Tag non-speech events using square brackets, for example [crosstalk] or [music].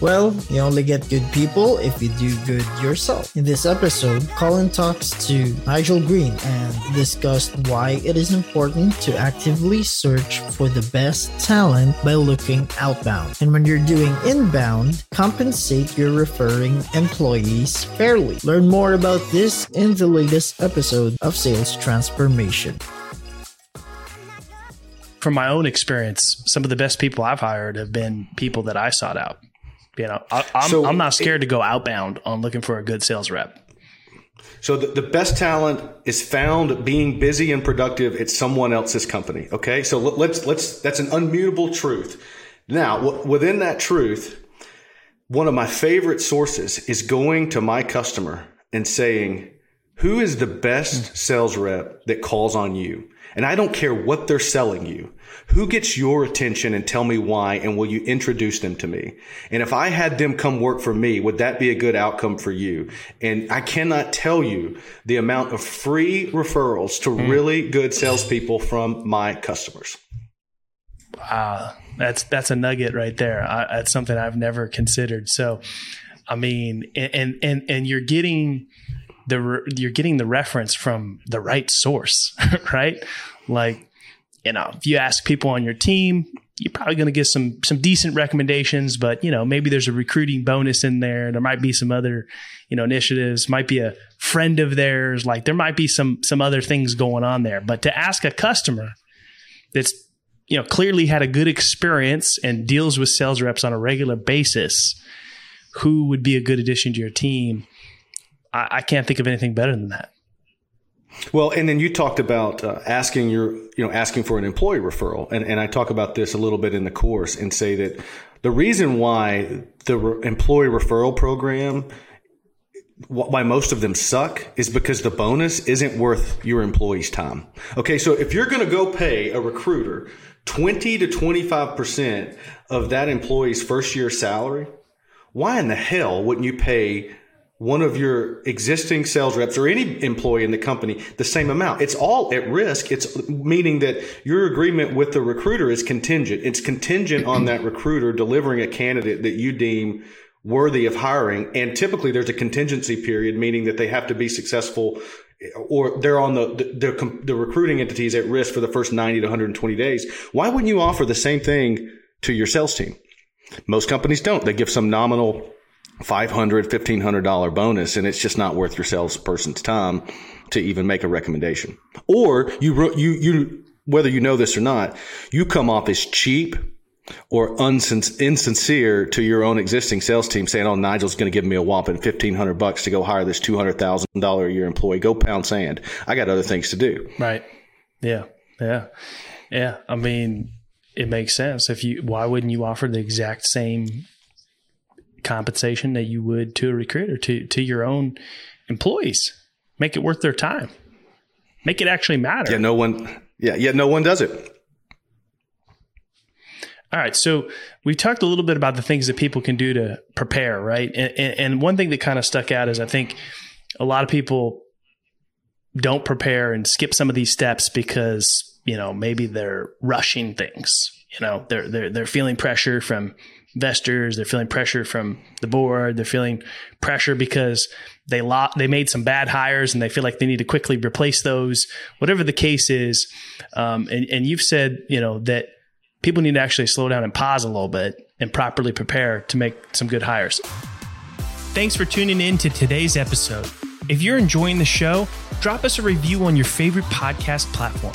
Well, you only get good people if you do good yourself. In this episode, Colin talks to Nigel Green and discussed why it is important to actively search for the best talent by looking outbound. And when you're doing inbound, compensate your referring employees fairly. Learn more about this in the latest episode of Sales Transformation from my own experience, some of the best people I've hired have been people that I sought out. You know, I, am so I'm not scared it, to go outbound on looking for a good sales rep. So the, the best talent is found being busy and productive at someone else's company. Okay. So let's, let's, that's an unmutable truth. Now, w- within that truth, one of my favorite sources is going to my customer and saying, who is the best sales rep that calls on you? And I don't care what they're selling you. Who gets your attention and tell me why? And will you introduce them to me? And if I had them come work for me, would that be a good outcome for you? And I cannot tell you the amount of free referrals to mm. really good salespeople from my customers. Wow. That's, that's a nugget right there. I, that's something I've never considered. So, I mean, and, and, and you're getting, the you're getting the reference from the right source, [laughs] right? Like, you know, if you ask people on your team, you're probably going to get some some decent recommendations, but you know, maybe there's a recruiting bonus in there. There might be some other, you know, initiatives. Might be a friend of theirs. Like there might be some some other things going on there. But to ask a customer that's you know clearly had a good experience and deals with sales reps on a regular basis, who would be a good addition to your team? I, I can't think of anything better than that. Well, and then you talked about uh, asking your, you know, asking for an employee referral, and and I talk about this a little bit in the course and say that the reason why the re- employee referral program why most of them suck is because the bonus isn't worth your employee's time. Okay, so if you're going to go pay a recruiter 20 to 25% of that employee's first year salary, why in the hell wouldn't you pay one of your existing sales reps or any employee in the company the same amount. It's all at risk. It's meaning that your agreement with the recruiter is contingent. It's contingent on that recruiter delivering a candidate that you deem worthy of hiring. And typically there's a contingency period, meaning that they have to be successful or they're on the, the, the, recruiting entities at risk for the first 90 to 120 days. Why wouldn't you offer the same thing to your sales team? Most companies don't. They give some nominal $500, $1,500 bonus, and it's just not worth your salesperson's time to even make a recommendation. Or you, you, you, whether you know this or not, you come off as cheap or insincere to your own existing sales team saying, Oh, Nigel's going to give me a whopping 1500 bucks to go hire this $200,000 a year employee. Go pound sand. I got other things to do. Right. Yeah. Yeah. Yeah. I mean, it makes sense. If you, why wouldn't you offer the exact same compensation that you would to a recruiter, to, to your own employees. Make it worth their time. Make it actually matter. Yeah, no one yeah, yeah, no one does it. All right. So we talked a little bit about the things that people can do to prepare, right? And, and, and one thing that kind of stuck out is I think a lot of people don't prepare and skip some of these steps because, you know, maybe they're rushing things. You know, they're they're they're feeling pressure from investors. They're feeling pressure from the board. They're feeling pressure because they lo- they made some bad hires and they feel like they need to quickly replace those. Whatever the case is, um, and, and you've said you know that people need to actually slow down and pause a little bit and properly prepare to make some good hires. Thanks for tuning in to today's episode. If you're enjoying the show, drop us a review on your favorite podcast platform.